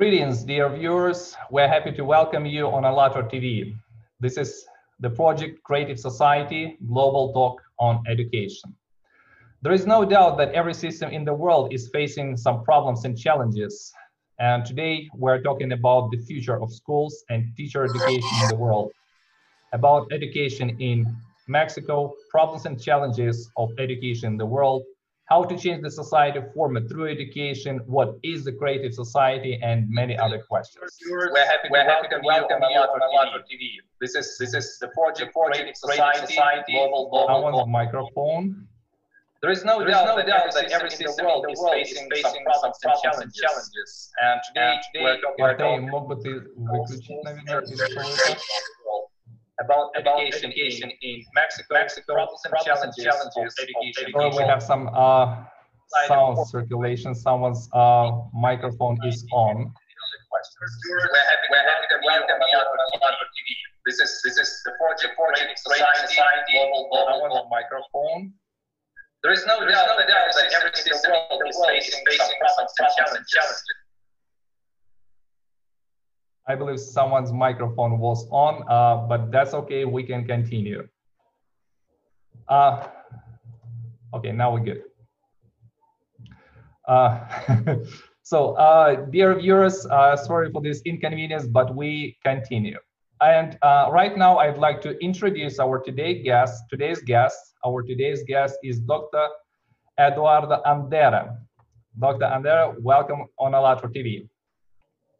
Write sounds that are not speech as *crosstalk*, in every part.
Greetings, dear viewers. We're happy to welcome you on ALLATRA TV. This is the project Creative Society Global Talk on Education. There is no doubt that every system in the world is facing some problems and challenges. And today we're talking about the future of schools and teacher education in the world, about education in Mexico, problems and challenges of education in the world, how to change the society format through education, what is the creative society, and many other questions. We're happy, we're happy to welcome, welcome you on ALLATRA TV. This is this is the project, project society, society, global, global, global. microphone. There is no there doubt, is no doubt that every system in the world, world is, facing facing some problems, some and, challenges. and challenges. And today, and today we're talking about about education, education in, in Mexico, Mexico problems and problems challenges, challenges of education. Of we have some uh, sound circulation. Someone's uh, microphone is on. We're happy, we're happy to welcome you on TV. This is this is the 4G society, society, global, global, global microphone. There is no there doubt, no doubt that every system world, the world is facing some problems and challenges. I believe someone's microphone was on, uh, but that's okay. We can continue. Uh, okay, now we're good. Uh, *laughs* so, uh, dear viewers, uh, sorry for this inconvenience, but we continue. And uh, right now, I'd like to introduce our today guest. Today's guest, our today's guest is Dr. Eduardo Andere. Dr. Andere, welcome on ALLATRA TV.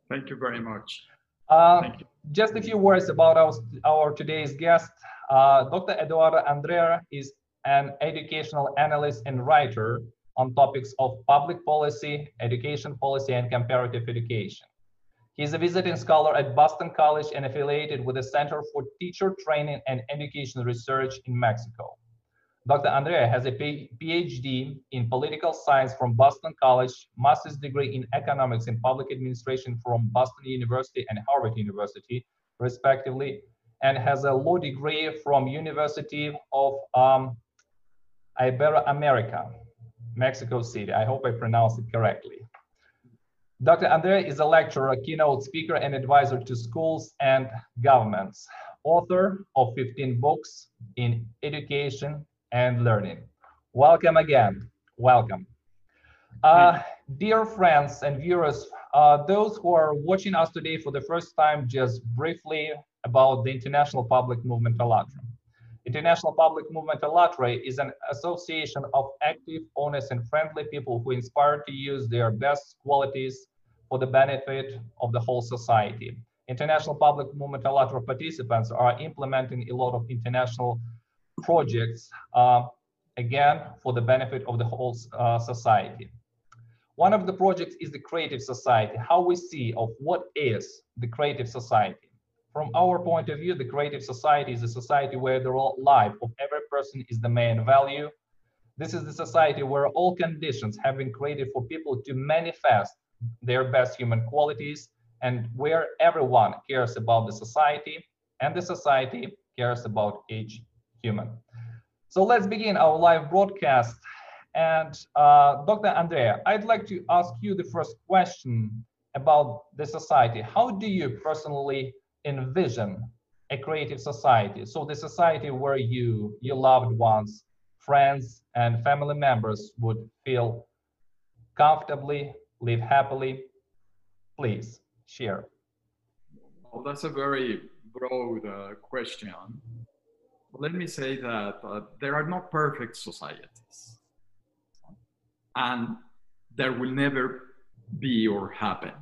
Thank you very much. Uh, just a few words about our, our today's guest. Uh, Dr. Eduardo Andere is an educational analyst and writer on topics of public policy, education policy, and comparative education. He's a visiting scholar at Boston College and affiliated with the Center for Teacher Training and Education Research in Mexico. Dr. Andere has a PhD in political science from Boston College, master's degree in economics and public administration from Boston University and Harvard University, respectively, and has a law degree from University of um, Iberoamerica, Mexico City. I hope I pronounced it correctly. Dr. Andere is a lecturer, keynote speaker, and advisor to schools and governments, author of 15 books in education and learning. Welcome again. Welcome. Uh, dear friends and viewers, uh, those who are watching us today for the first time, just briefly about the International Public Movement ALLATRA. International Public Movement ALLATRA is an association of active, honest, and friendly people who inspire to use their best qualities for the benefit of the whole society. International Public Movement ALLATRA participants are implementing a lot of international projects, uh, again, for the benefit of the whole uh, society. One of the projects is the Creative Society, how we see of what is the Creative Society. From our point of view, the Creative Society is a society where the life of every person is the main value. This is the society where all conditions have been created for people to manifest their best human qualities and where everyone cares about the society and the society cares about each human. So let's begin our live broadcast. And uh, Dr. Andere, I'd like to ask you the first question about the society. How do you personally envision a creative society? So the society where you, your loved ones, friends, and family members would feel comfortably, live happily. Please share. Well, that's a very broad uh, question. Let me say that uh, there are no perfect societies. And there will never be or happen.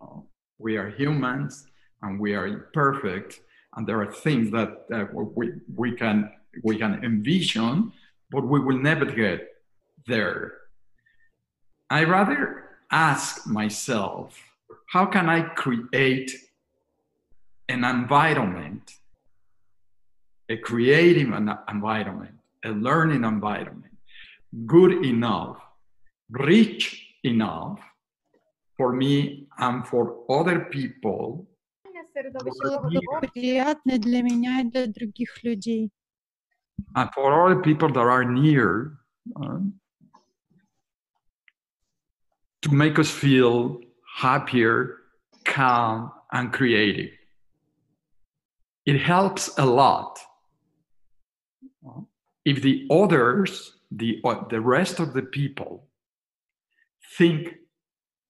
Uh, we are humans and we are imperfect. And there are things that uh, we, we, can, we can envision, but we will never get there. I rather ask myself, how can I create an environment, a creative environment, a learning environment, good enough, rich enough for me and for other people приятно для меня и для других людей. and for other people that are near uh, to make us feel happier, calm, and creative. It helps a lot if the others, the, the rest of the people, think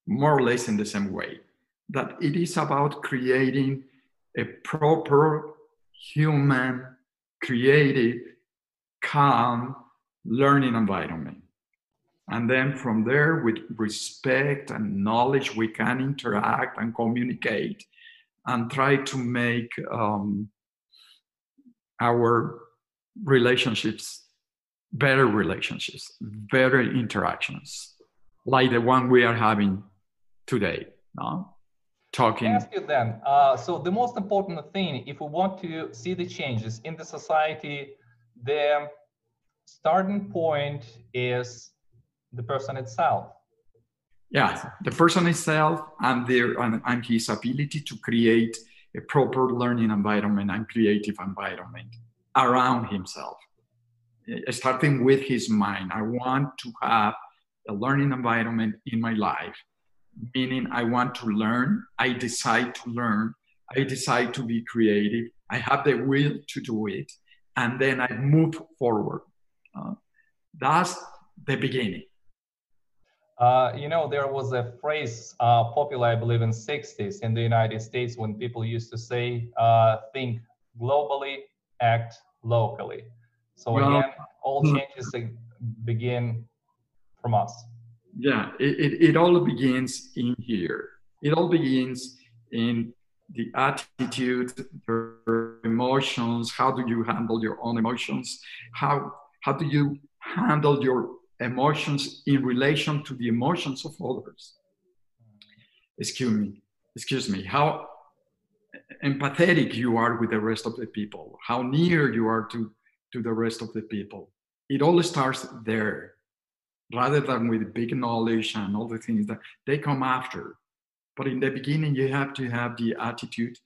more or less in the same way that it is about creating a proper human, creative, calm learning environment. And then from there, with respect and knowledge, we can interact and communicate and try to make um, our relationships better relationships, better interactions, like the one we are having today. No? Talking. ask you then. Uh, so the most important thing, if we want to see the changes in the society, the starting point is the person itself. Yeah, the person itself and their and, and his ability to create a proper learning environment and creative environment around himself, starting with his mind. I want to have a learning environment in my life, meaning I want to learn, I decide to learn, I decide to be creative, I have the will to do it, and then I move forward. Uh, that's the beginning. Uh, you know, there was a phrase uh, popular, I believe, in 60s in the United States when people used to say, uh, think globally, act locally. So well, again, all hmm. changes begin from us. Yeah, it, it, it all begins in here. It all begins in the attitude, your emotions. How do you handle your own emotions? How how do you handle your emotions in relation to the emotions of others? Excuse me. Excuse me. How empathetic you are with the rest of the people, how near you are to, to the rest of the people. It all starts there rather than with big knowledge and all the things that they come after. But in the beginning, you have to have the attitude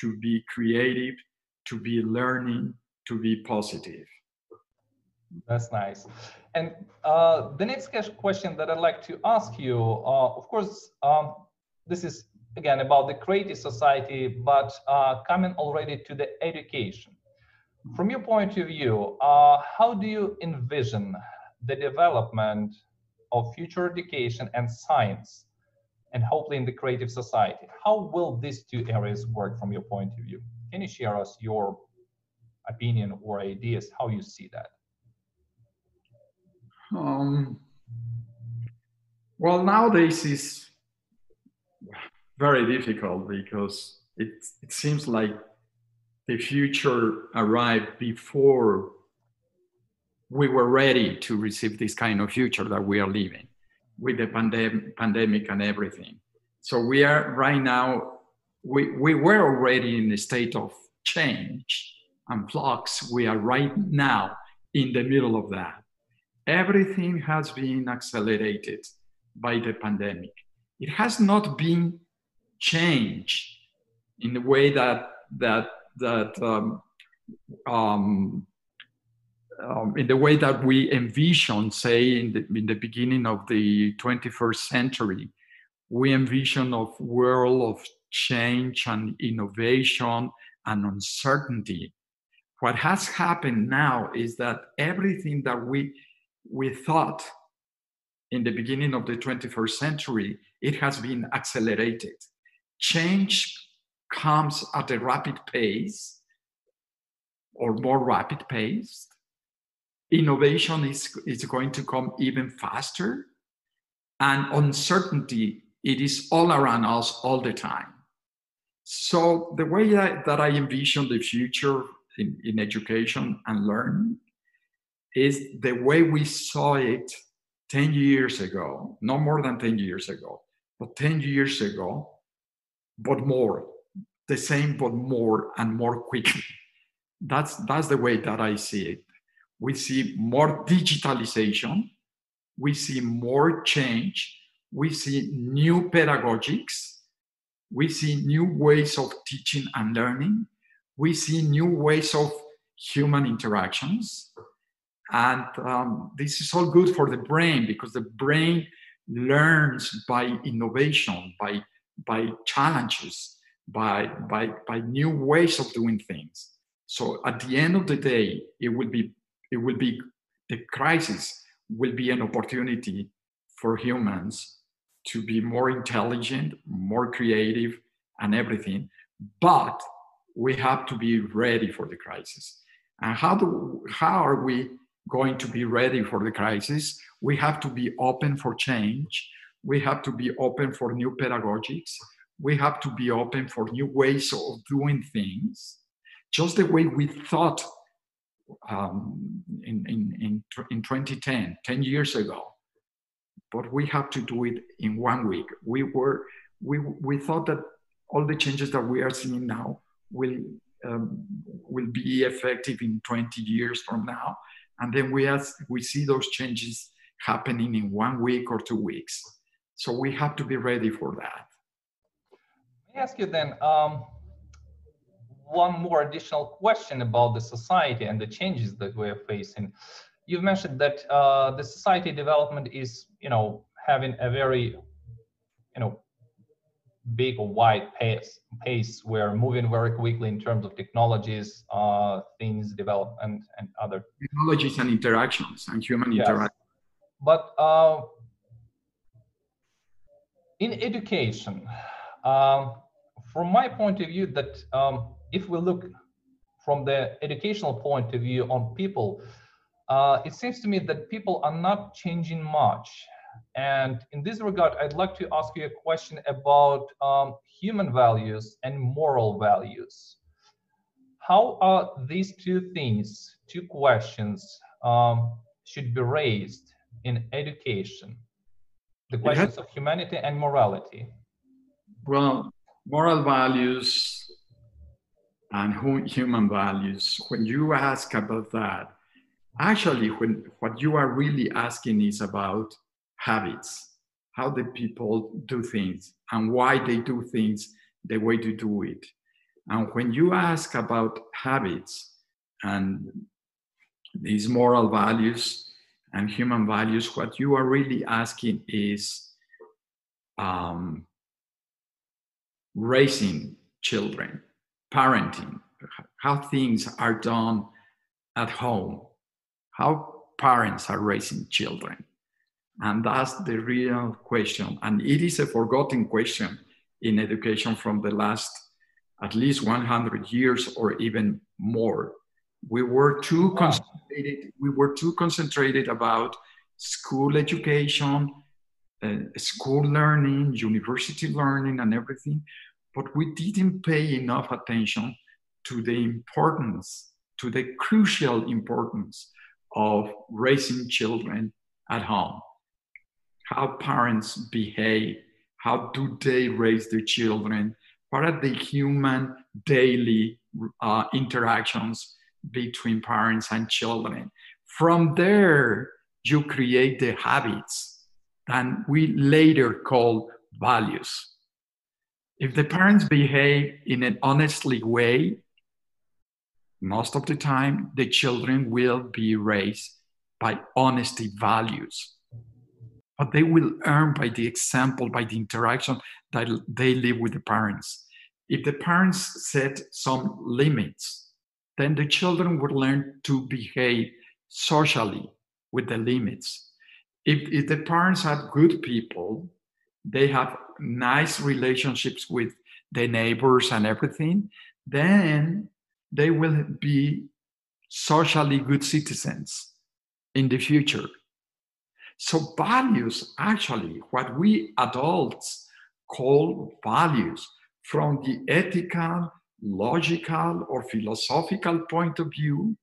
to be creative, to be learning, to be positive. That's nice. And uh, the next question that I'd like to ask you, uh, of course, um, this is again about the creative society, but uh, coming already to the education. From your point of view, uh, how do you envision the development of future education and science, and hopefully in the creative society? How will these two areas work from your point of view? Can you share us your opinion or ideas how you see that? Um, well, nowadays is very difficult because it, it seems like the future arrived before we were ready to receive this kind of future that we are living with the pandem- pandemic and everything. So we are right now, we, we were already in a state of change and flux. We are right now in the middle of that. Everything has been accelerated by the pandemic. It has not been change in the way that that that um, um, um, in the way that we envision, say in the, in the beginning of the 21st century, we envision a world of change and innovation and uncertainty. What has happened now is that everything that we we thought in the beginning of the 21st century, it has been accelerated change comes at a rapid pace or more rapid pace. Innovation is, is going to come even faster. And uncertainty, it is all around us all the time. So the way I, that I envision the future in, in education and learning is the way we saw it 10 years ago, no more than 10 years ago, but 10 years ago, but more, the same but more and more quickly. That's that's the way that I see it. We see more digitalization, we see more change, we see new pedagogics, we see new ways of teaching and learning, we see new ways of human interactions. And um, this is all good for the brain because the brain learns by innovation, by by challenges, by, by, by new ways of doing things. So at the end of the day, it will be, it will be, the crisis will be an opportunity for humans to be more intelligent, more creative, and everything. But we have to be ready for the crisis. And how do how are we going to be ready for the crisis? We have to be open for change. We have to be open for new pedagogics. We have to be open for new ways of doing things, just the way we thought um, in, in, in, in 2010, 10 years ago. But we have to do it in one week. We were we, we thought that all the changes that we are seeing now will um, will be effective in 20 years from now and then we ask, we see those changes happening in one week or two weeks so we have to be ready for that. Let me ask you then um, one more additional question about the society and the changes that we are facing. You've mentioned that uh, the society development is you know having a very you know big or wide pace pace. We're moving very quickly in terms of technologies uh, things development and other technologies and interactions and human Yes. interaction. But uh, in education um, from my point of view that um, if we look from the educational point of view on people uh, it seems to me that people are not changing much. And in this regard i'd like to ask you a question about um, human values and moral values. How are these two things two questions um, should be raised in education the questions of humanity and morality Well, moral values and human values, when you ask about that, actually, when, what you are really asking is about habits, how the people do things, and why they do things the way they do it. And when you ask about habits and these moral values and human values, what you are really asking is um, raising children, parenting, how things are done at home, how parents are raising children. And that's the real question. And it is a forgotten question in education from the last at least 100 years or even more. We were too Wow. concentrated, we were too concentrated about school education, uh, school learning, university learning, and everything, but we didn't pay enough attention to the importance, to the crucial importance of raising children at home. How parents behave, how do they raise their children, what are the human daily uh, interactions between parents and children. From there, you create the habits and we later call values. If the parents behave in an honestly way, most of the time the children will be raised by honesty values. But they will earn by the example, by the interaction that they live with the parents. If the parents set some limits, then the children would learn to behave socially with the limits. If, if the parents are good people, they have nice relationships with the neighbors and everything, then they will be socially good citizens in the future. So, values actually, what we adults call values from the ethical, logical, or philosophical point of view,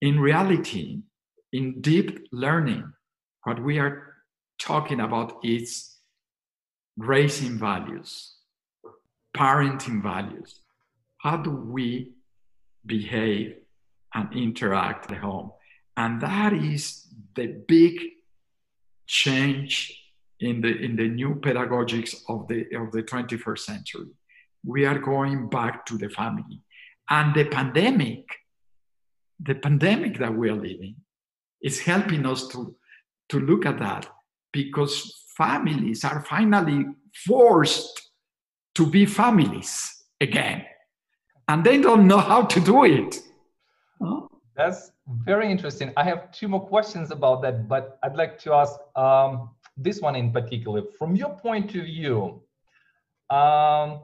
in reality, in deep learning, what we are talking about is raising values, parenting values. How do we behave and interact at home? And that is the big change in the in the new pedagogics of the of the 21st century. We are going back to the family. And the pandemic, the pandemic that we are living, is helping us to, to look at that because families are finally forced to be families again. And they don't know how to do it. Huh? That's very interesting. I have two more questions about that, but I'd like to ask um, this one in particular. From your point of view, um,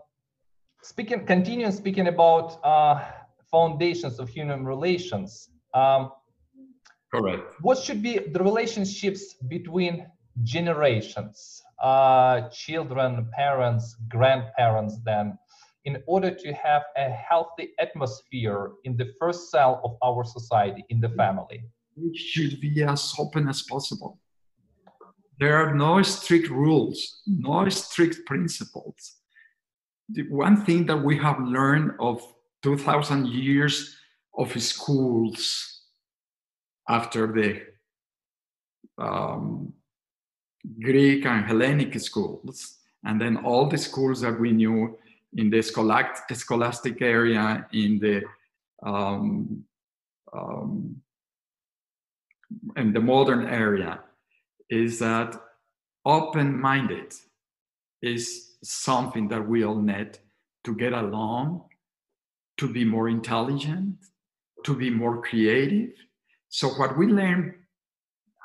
speaking, continuing speaking about uh, foundations of human relations. Um, Correct. What should be the relationships between generations, uh, children, parents, grandparents, then, in order to have a healthy atmosphere in the first cell of our society, in the family? It should be as open as possible. There are no strict rules, no strict principles. The one thing that we have learned of 2000 years of schools after the um, Greek and Hellenic schools, and then all the schools that we knew in the scholastic area, in the um, um, in the modern area, is that open-minded is something that we all need to get along, to be more intelligent, to be more creative. So what we learn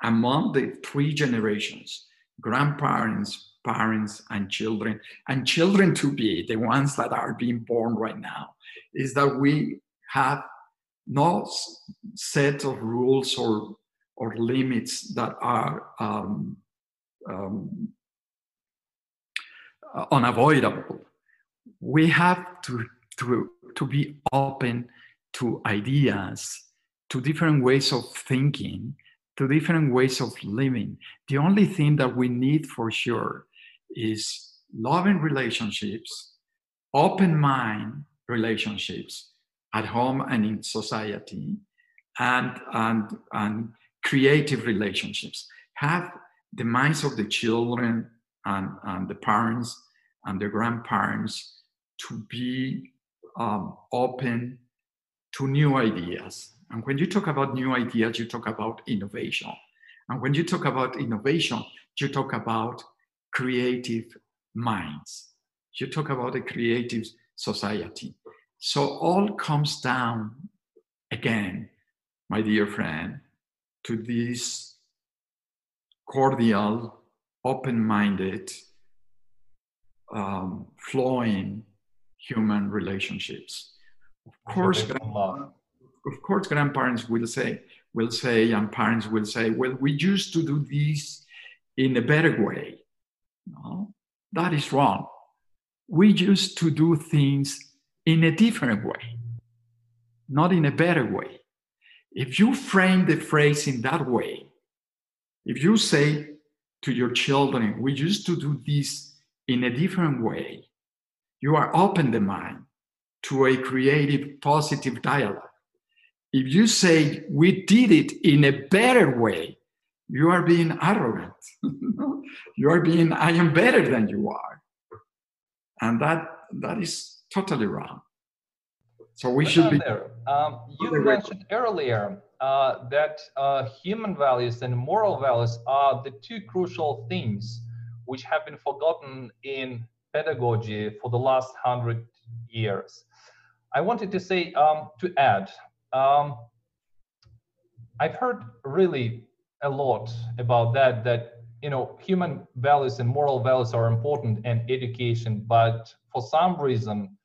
among the three generations, grandparents, parents, and children, and children to be, the ones that are being born right now, is that we have no set of rules or, or limits that are um, um, unavoidable. We have to, to, to be open to ideas, to different ways of thinking, to different ways of living. The only thing that we need for sure is loving relationships, open mind relationships at home and in society, and, and, and creative relationships. Have the minds of the children and, and the parents and the grandparents to be um, open to new ideas. And when you talk about new ideas, you talk about innovation. And when you talk about innovation, you talk about creative minds. You talk about a creative society. So all comes down again, my dear friend, to this cordial, open-minded, um, flowing human relationships. Of course, of course, grandparents will say, will say, and parents will say, well, we used to do this in a better way. No, that is wrong. We used to do things in a different way, not in a better way. If you frame the phrase in that way, if you say to your children, we used to do this in a different way, you are open the mind to a creative, positive dialogue. If you say, we did it in a better way, you are being arrogant. *laughs* you are being, I am better than you are. And that that is totally wrong. So we should be. There. Um, you mentioned earlier uh, that uh, human values and moral values are the two crucial things which have been forgotten in pedagogy for the last hundred years. I wanted to say, um, to add, um, I've heard really a lot about that, that, you know, human values and moral values are important in education, but for some reason,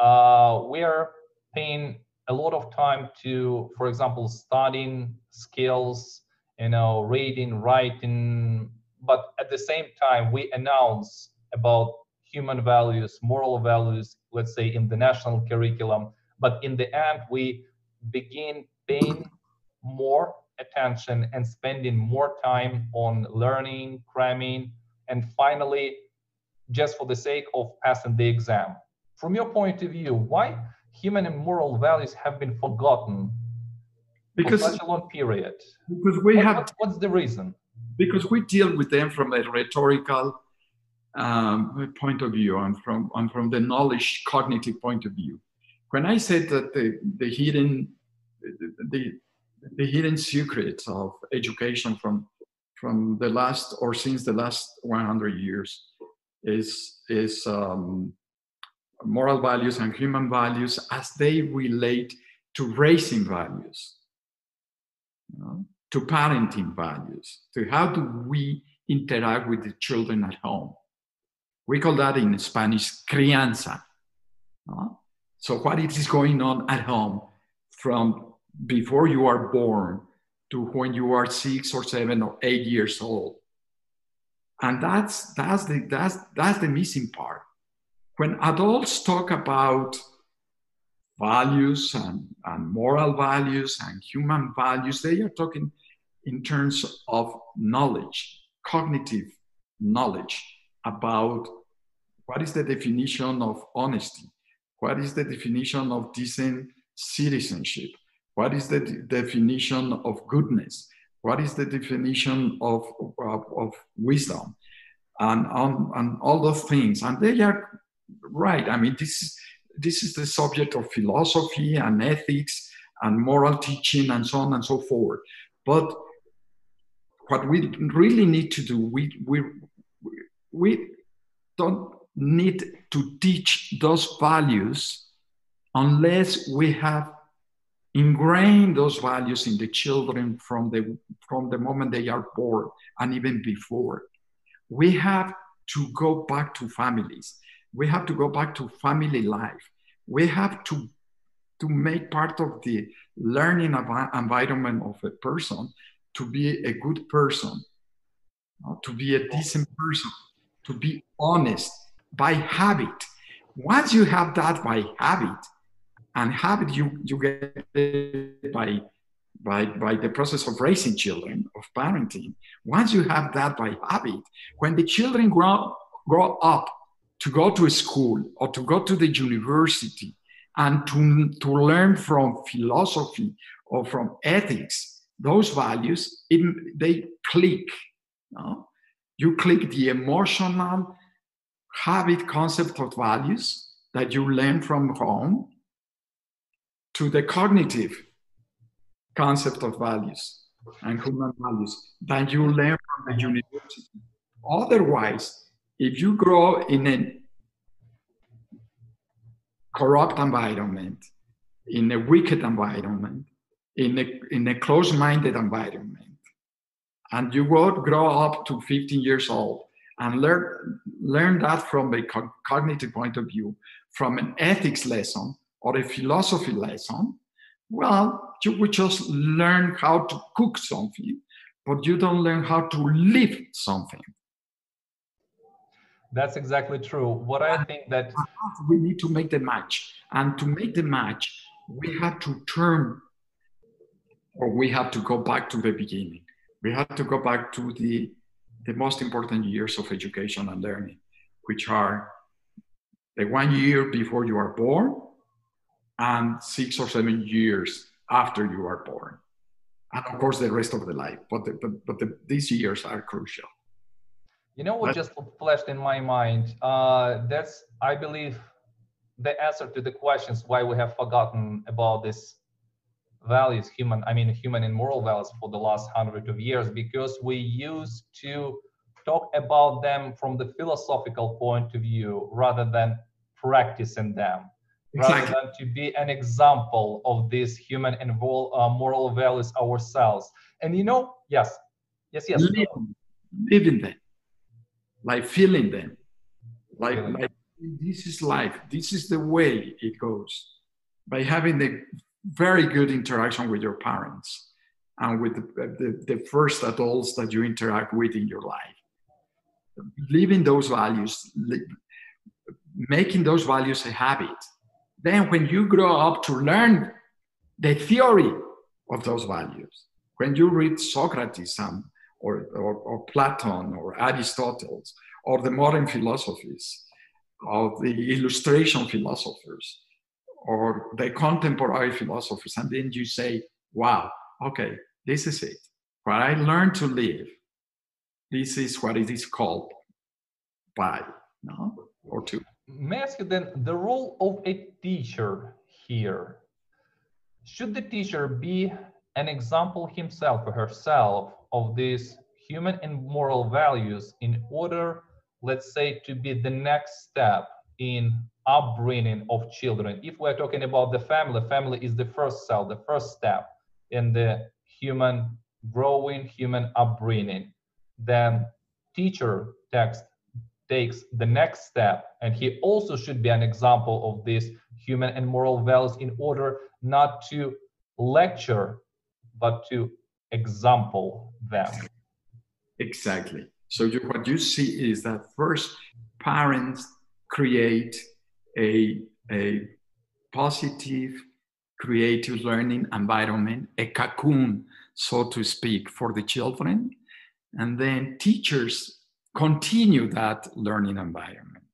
uh, we are paying a lot of time to, for example, studying skills, you know, reading, writing, but at the same time, we announce about human values, moral values, let's say in the national curriculum. But in the end, we begin paying more attention and spending more time on learning, cramming, and finally, just for the sake of passing the exam. From your point of view, why human and moral values have been forgotten because, for such a long period? Because we what, have. What, what's the reason? Because we deal with them from a rhetorical um, point of view and from, and from the knowledge cognitive point of view. When I said that the, the hidden the, the hidden secrets of education from from the last or since the last 100 years is is um, moral values and human values as they relate to raising values, you know, to parenting values, to how do we interact with the children at home. We call that in Spanish crianza. So what is going on at home from before you are born to when you are six or seven or eight years old. And that's that's the that's that's the missing part. When adults talk about values and, and moral values and human values, they are talking in terms of knowledge, cognitive knowledge about what is the definition of honesty, what is the definition of decent citizenship, what is the de- definition of goodness, what is the definition of, of, of wisdom, and, on, and all those things. And they are right. I mean, this is, this is the subject of philosophy and ethics and moral teaching and so on and so forth. But what we really need to do, we, we, we don't need to teach those values unless we have ingrained those values in the children from the, from the moment they are born and even before. We have to go back to families. We have to go back to family life. We have to, to make part of the learning envi- environment of a person to be a good person, to be a decent person, to be honest by habit. Once you have that by habit, and habit you, you get it by, by, by the process of raising children, of parenting. Once you have that by habit, when the children grow, grow up to go to school or to go to the university and to, to learn from philosophy or from ethics, those values, it, they click. no? You click the emotional habit concept of values that you learn from home to the cognitive concept of values and human values that you learn from the university. Otherwise, if you grow in a corrupt environment, in a wicked environment, in a, in a closed-minded environment, and you would grow up to 15 years old and learn, learn that from a co- cognitive point of view, from an ethics lesson or a philosophy lesson, well, you would just learn how to cook something, but you don't learn how to live something. That's exactly true. What I think that We need to make the match. And to make the match, we have to turn or we have to go back to the beginning. We have to go back to the, the most important years of education and learning, which are the one year before you are born and six or seven years after you are born. And of course, the rest of the life. But, the, but, but the, these years are crucial. You know what just flashed in my mind? Uh, that's, I believe, the answer to the questions why we have forgotten about this values, human, I mean, human and moral values for the last hundred of years, because we used to talk about them from the philosophical point of view rather than practicing them, rather than to be an example of these human and moral, uh, moral values ourselves. And you know, yes, yes, yes. living, living them, like feeling them, like, like this is life. This is the way it goes by having the very good interaction with your parents and with the, the, the first adults that you interact with in your life. Living those values, li- making those values a habit. Then, when you grow up to learn the theory of those values, when you read Socrates and or, or, or Plato or Aristotle or the modern philosophies of the illustration philosophers or the contemporary philosophers, and then you say, wow, okay, this is it. What I learned to live, this is what it is called by, no? Or to. May I ask you then the role of a teacher here? Should the teacher be an example himself or herself of these human and moral values in order let's say, to be the next step in upbringing of children? If we're talking about the family, family is the first cell, the first step in the human growing, human upbringing. Then teacher text takes the next step, and he also should be an example of these human and moral values in order not to lecture, but to example them. Exactly. So you, what you see is that first parents create a, a positive, creative learning environment, a cocoon, so to speak, for the children. And then teachers continue that learning environment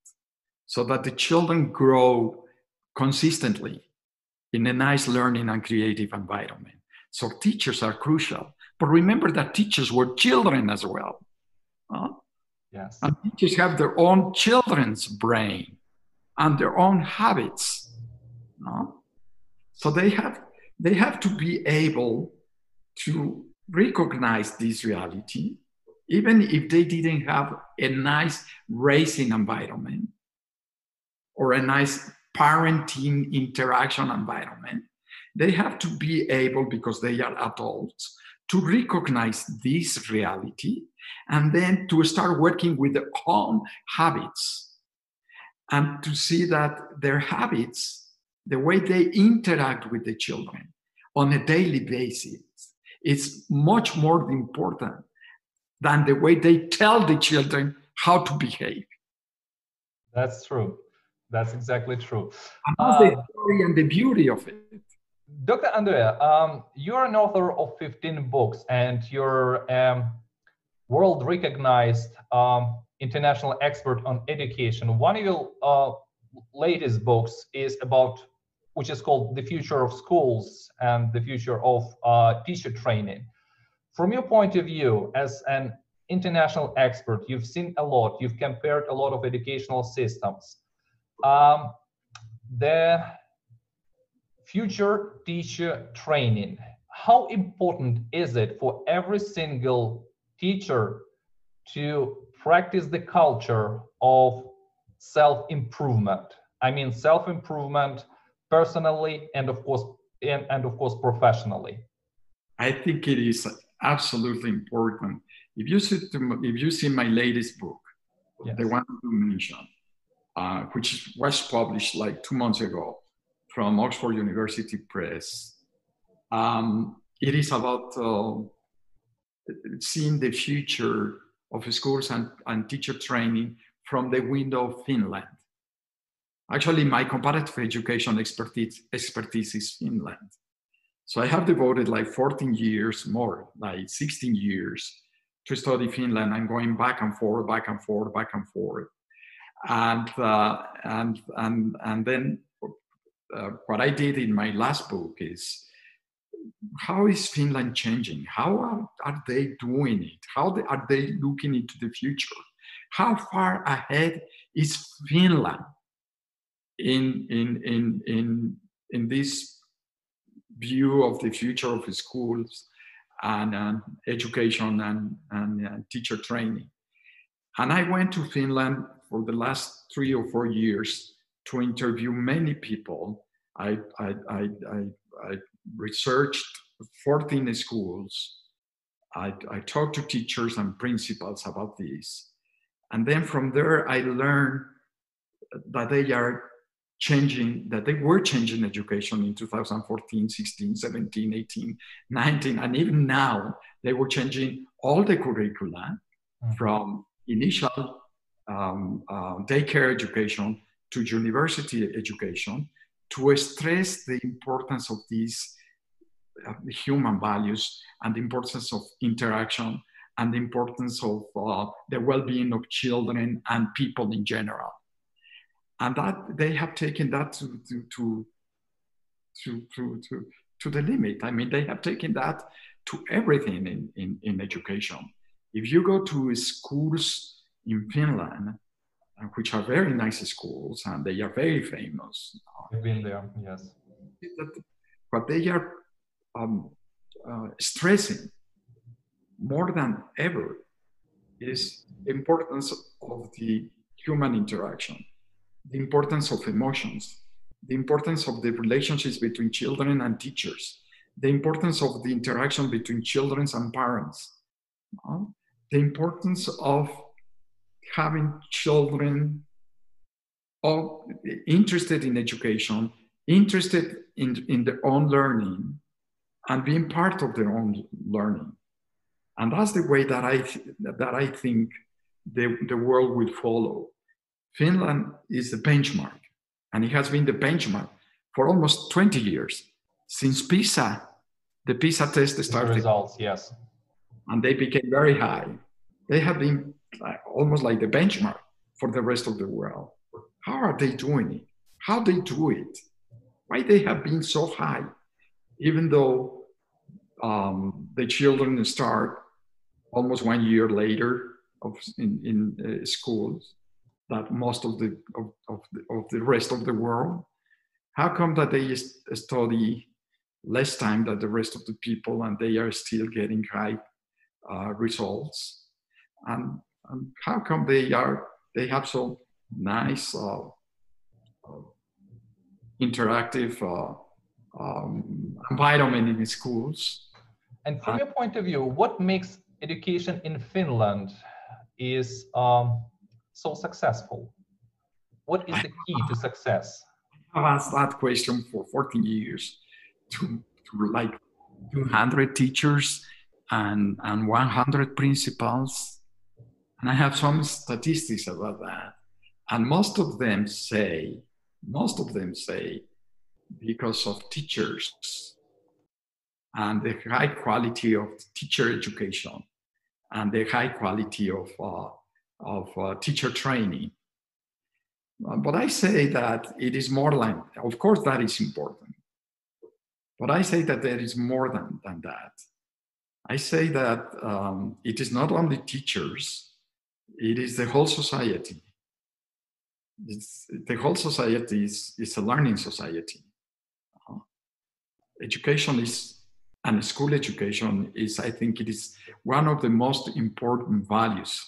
so that the children grow consistently in a nice learning and creative environment. So teachers are crucial. But remember that teachers were children as well. Huh? Yes. And teachers have their own children's brain and their own habits. No? So they have they have to be able to recognize this reality, even if they didn't have a nice racing environment or a nice parenting interaction environment. They have to be able, because they are adults, to recognize this reality and then to start working with their own habits and to see that their habits, the way they interact with the children on a daily basis, is much more important than the way they tell the children how to behave. That's true. That's exactly true. And that's the um, story and the beauty of it. Dr. Andere, um, you're an author of 15 books and you're um, world recognized um, international expert on education. One of your uh, latest books is about, which is called The Future of Schools and the Future of uh, Teacher Training. From your point of view, as an international expert, you've seen a lot, you've compared a lot of educational systems. Um, the future teacher training. How important is it for every single teacher to practice the culture of self improvement? I mean, self improvement personally and of course and, and of course professionally. I think it is absolutely important. If you see, to, if you see my latest book, yes. the one you mentioned, uh, which was published like two months ago, from Oxford University Press. Um, it is about uh, seeing the future of schools and, and teacher training from the window of Finland. Actually, my comparative education expertise, expertise is Finland. So I have devoted like 14 years more, like 16 years to study Finland and going back and forth, back and forth, back and forth. And, uh, and, and, and then uh, what I did in my last book is how is Finland changing? How are, are they doing it? How they, are they looking into the future? How far ahead is Finland in, in, in, in, in this view of the future of schools and uh, education and, and uh, teacher training? And I went to Finland for the last three or four years to interview many people. I, I, I, I, I researched 14 schools. I, I talked to teachers and principals about this. And then from there, I learned that they are changing, that they were changing education in 2014, 16, 17, 18, 19, and even now, they were changing all the curricula mm-hmm. from initial um, uh, daycare education to university education to stress the importance of these uh, human values and the importance of interaction and the importance of uh, the well-being of children and people in general. And that they have taken that to to to to to, to, to the limit. I mean they have taken that to everything in, in, in education. If you go to schools in finland which are very nice schools and they are very famous. I've been there, yes. But they are um, uh, stressing more than ever is the importance of the human interaction, the importance of emotions, the importance of the relationships between children and teachers, the importance of the interaction between children and parents, uh, the importance of having children all interested in education, interested in, in their own learning, and being part of their own learning. And that's the way that I, that I think the, the world will follow. Finland is the benchmark, and it has been the benchmark for almost 20 years since PISA, the PISA test started. The results, yes. And they became very high. They have been like, almost like the benchmark for the rest of the world. How are they doing it? How they do it? Why they have been so high, even though um, the children start almost one year later of in, in uh, schools that most of the of, of the of the rest of the world. How come that they study less time than the rest of the people and they are still getting high uh, results? And, and how come they are they have so nice uh, uh, interactive uh, um, environment in the schools. And from your point of view, what makes education in Finland is um, so successful? What is the key to success? I've asked that question for 14 years to, to like 200 teachers and, and 100 principals. And I have some statistics about that. And most of them say, most of them say, because of teachers and the high quality of teacher education and the high quality of, uh, of uh, teacher training. But I say that it is more like, of course, that is important. But I say that there is more than, than that. I say that um, it is not only teachers, it is the whole society it's, the whole society is, is a learning society. Uh, education is, and school education is, I think it is one of the most important values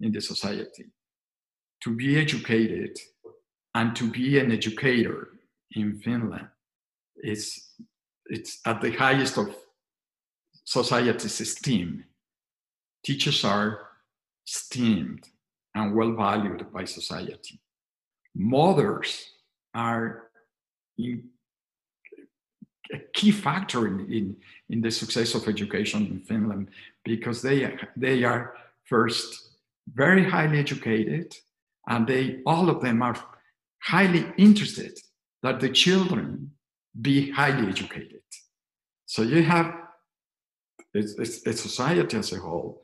in the society. To be educated and to be an educator in Finland is it's at the highest of society's esteem. Teachers are esteemed and well valued by society mothers are in, a key factor in, in, in the success of education in Finland because they, they are first very highly educated and they all of them are highly interested that the children be highly educated. So you have a, a, a society as a whole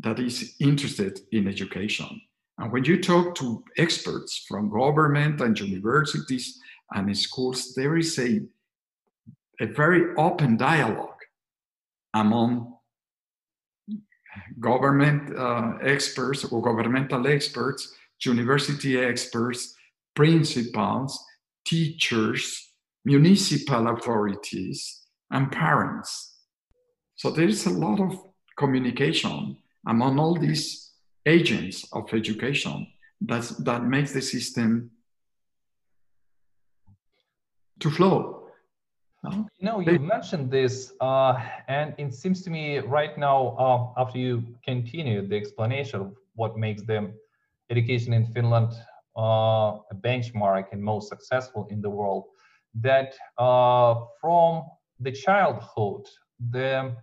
that is interested in education. And when you talk to experts from government and universities and schools, there is a, a very open dialogue among government uh, experts or governmental experts, university experts, principals, teachers, municipal authorities, and parents. So there is a lot of communication among all these agents of education that's, that makes the system to flow. No? You mentioned this, uh, and it seems to me right now, uh, after you continue the explanation of what makes the education in Finland uh, a benchmark and most successful in the world, that uh, from the childhood, the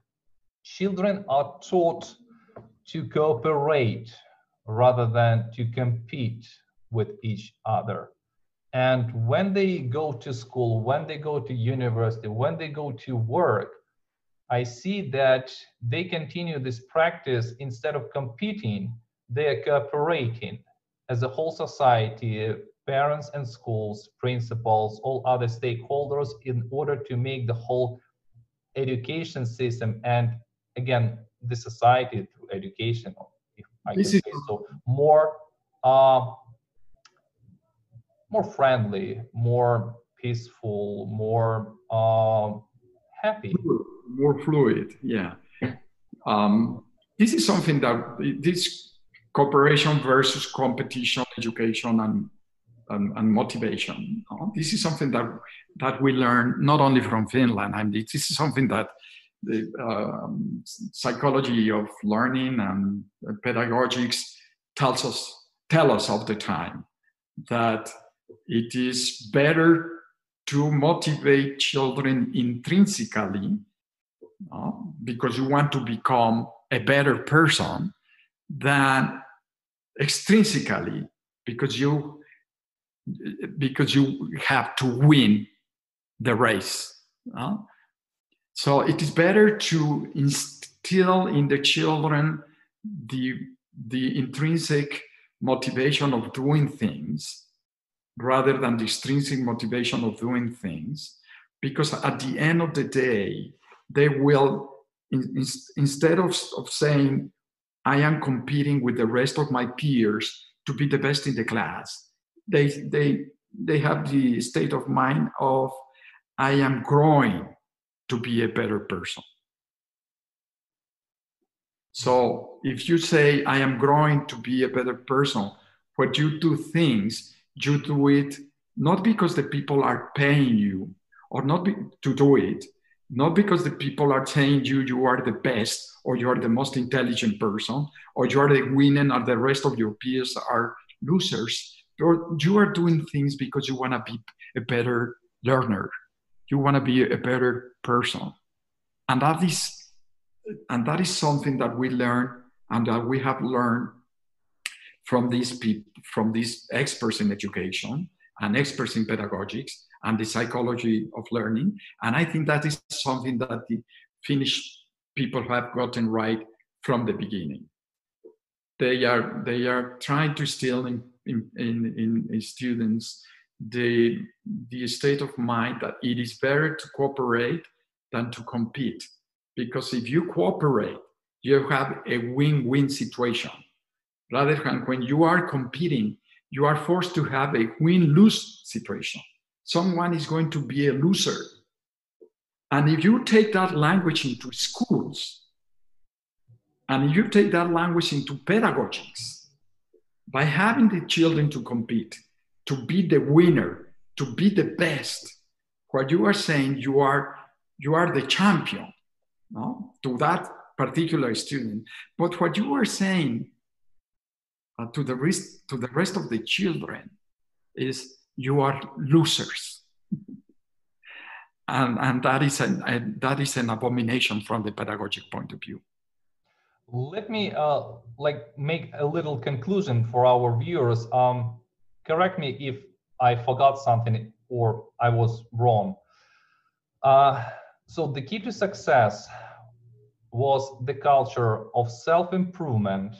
children are taught to cooperate rather than to compete with each other. And when they go to school, when they go to university, when they go to work, I see that they continue this practice instead of competing, they are cooperating as a whole society, parents and schools, principals, all other stakeholders in order to make the whole education system and again the society through education, if I can say so, more uh, more friendly, more peaceful, more uh, happy, more fluid. Yeah. Um, this is something that this cooperation versus competition, education, and and, and motivation. No? This is something that that we learn not only from Finland. I mean, this is something that the um, psychology of learning and pedagogics tells us tell us all the time that it is better to motivate children intrinsically uh, because you want to become a better person than extrinsically because you because you have to win the race uh? So it is better to instill in the children the the intrinsic motivation of doing things rather than the extrinsic motivation of doing things because at the end of the day they will in, in, instead of, of saying i am competing with the rest of my peers to be the best in the class they they they have the state of mind of i am growing to be a better person. So mm-hmm. if you say i am growing to be a better person when you do things you do it not because the people are paying you or not be, to do it not because the people are saying you you are the best or you are the most intelligent person or you are the winner and the rest of your peers are losers you're, you are doing things because you want to be a better learner you want to be a better person and that is and that is something that we learn and that we have learned from these people from these experts in education and experts in pedagogics and the psychology of learning. And I think that is something that the Finnish people have gotten right from the beginning. They are they are trying to instill in in, in, in students the the state of mind that it is better to cooperate than to compete. Because if you cooperate, you have a win-win situation. Rather than when you are competing, you are forced to have a win-lose situation someone is going to be a loser. And if you take that language into schools, and you take that language into pedagogics, by having the children to compete, to be the winner, to be the best, what you are saying, you are you are the champion, no? to that particular student. But what you are saying uh, to the rest to the rest of the children is you are losers. *laughs* and, and that, is an, that is an abomination from the pedagogic point of view. Let me uh, like make a little conclusion for our viewers. Um, correct me if I forgot something or I was wrong. Uh, so the key to success was the culture of self-improvement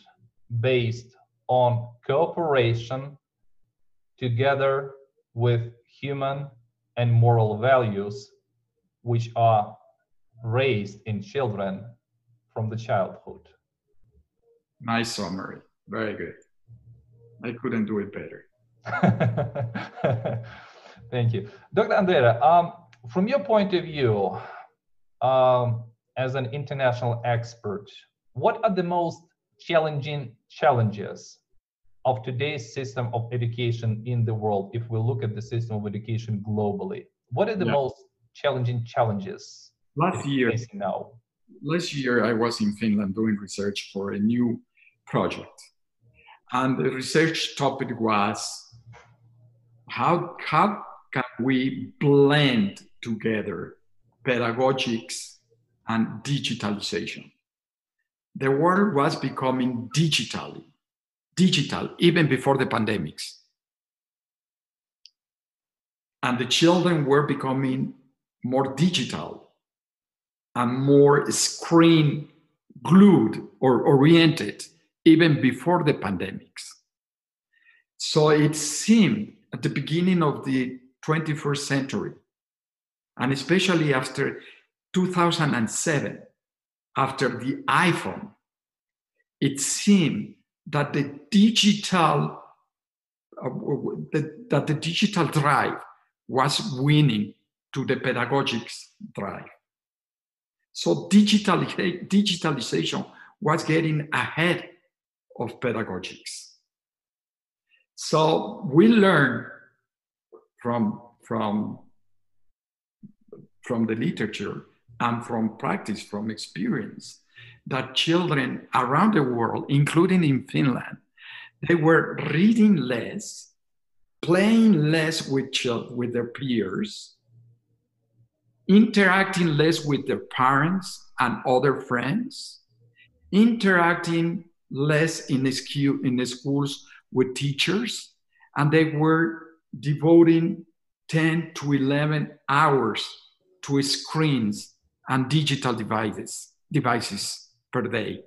based on cooperation together with human and moral values which are raised in children from the childhood. Nice summary. Very good. I couldn't do it better. *laughs* Thank you. Dr. Andere, um, from your point of view, um, as an international expert, what are the most challenging challenges of today's system of education in the world if we look at the system of education globally what are the yeah. most challenging challenges last year now last year i was in finland doing research for a new project and the research topic was how, how can we blend together pedagogics and digitalization the world was becoming digitally digital even before the pandemics. And the children were becoming more digital and more screen glued or oriented even before the pandemics. So it seemed at the beginning of the 21st century, and especially after 2007, after the iPhone, it seemed that the digital uh, the, that the digital drive was winning to the pedagogics drive. So digital, digitalization was getting ahead of pedagogics. So we learn from, from, from the literature and from practice, from experience, that children around the world, including in Finland, they were reading less, playing less with, with their peers, interacting less with their parents and other friends, interacting less in school, in the schools with teachers, and they were devoting 10 to 11 hours to screens and digital devices, devices per day.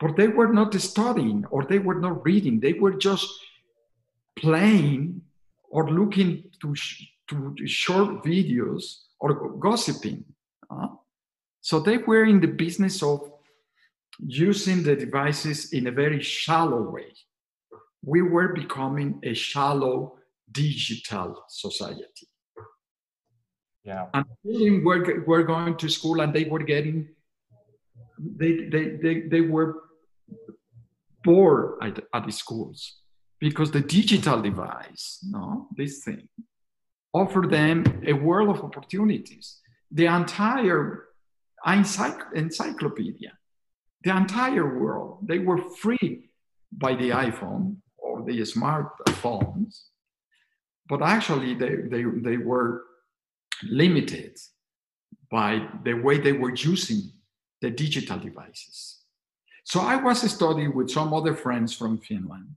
But they were not studying or they were not reading. They were just playing or looking to, sh- to short videos or gossiping. Uh, so they were in the business of using the devices in a very shallow way. We were becoming a shallow digital society. Yeah. And children were, were going to school and they were getting, they, they, they, they were bored at, at the schools because the digital device, no, this thing, offered them a world of opportunities. The entire encycl- encyclopedia, the entire world, they were free by the iPhone or the smartphones, but actually they, they, they were limited by the way they were using the digital devices. So I was studying with some other friends from Finland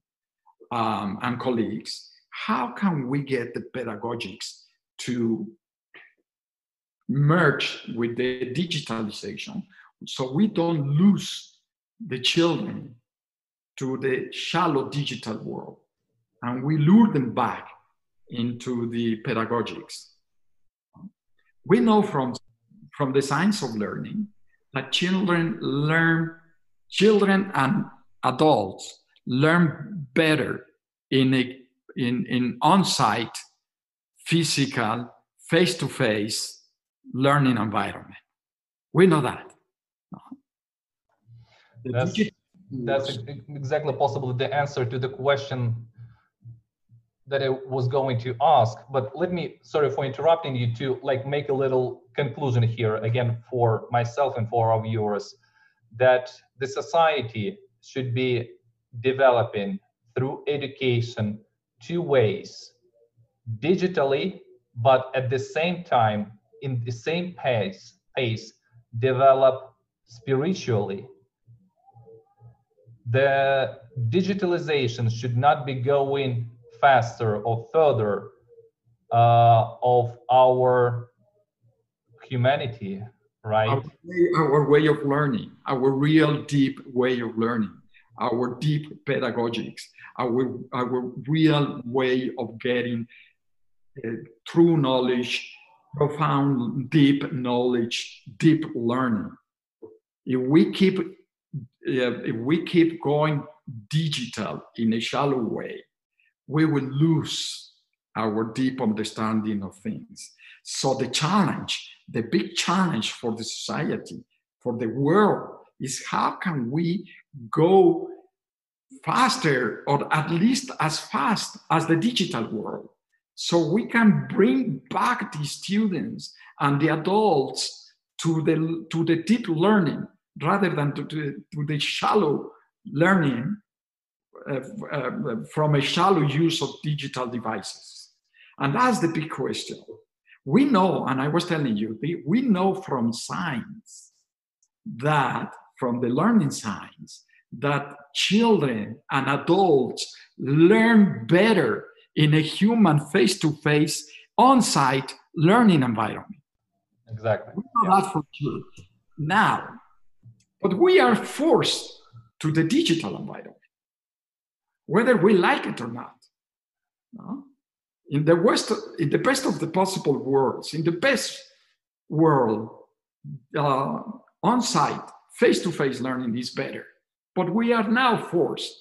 um, and colleagues. How can we get the pedagogics to merge with the digitalization so we don't lose the children to the shallow digital world and we lure them back into the pedagogics. We know from, from the science of learning that children learn, children and adults learn better in a in, in on-site physical face-to-face learning environment we know that The that's, that's exactly possibly the answer to the question that I was going to ask, but let me, sorry for interrupting you, to like make a little conclusion here again for myself and for our viewers, that the society should be developing through education two ways, digitally, but at the same time, in the same pace, pace develop spiritually. The digitalization should not be going faster or further uh, of our humanity, right? Our way, our way of learning, our real deep way of learning, our deep pedagogics, our, our real way of getting uh, true knowledge, profound, deep knowledge, deep learning. If we keep, Uh, we keep going digital in a shallow way, we will lose our deep understanding of things. So the challenge, the big challenge for the society, for the world, is how can we go faster or at least as fast as the digital world so we can bring back the students and the adults to the to the deep learning rather than to, to, to the shallow learning uh, uh, from a shallow use of digital devices and that's the big question we know and i was telling you we know from science that from the learning science that children and adults learn better in a human face to face, on site learning environment. Exactly. We know yeah. that for sure. Now, but we are forced to the digital environment, whether we like it or not. No? In the West, in the best of the possible worlds, in the best world, uh, on site, face to face learning is better. But we are now forced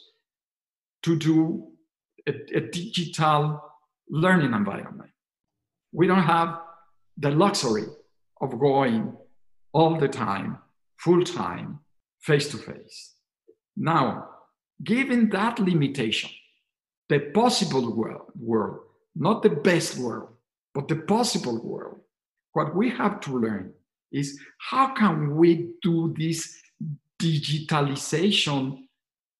to do a, a digital learning environment. We don't have the luxury of going all the time, full time, face to face. Now, given that limitation, the possible world, world, not the best world, but the possible world, what we have to learn is how can we do this digitalization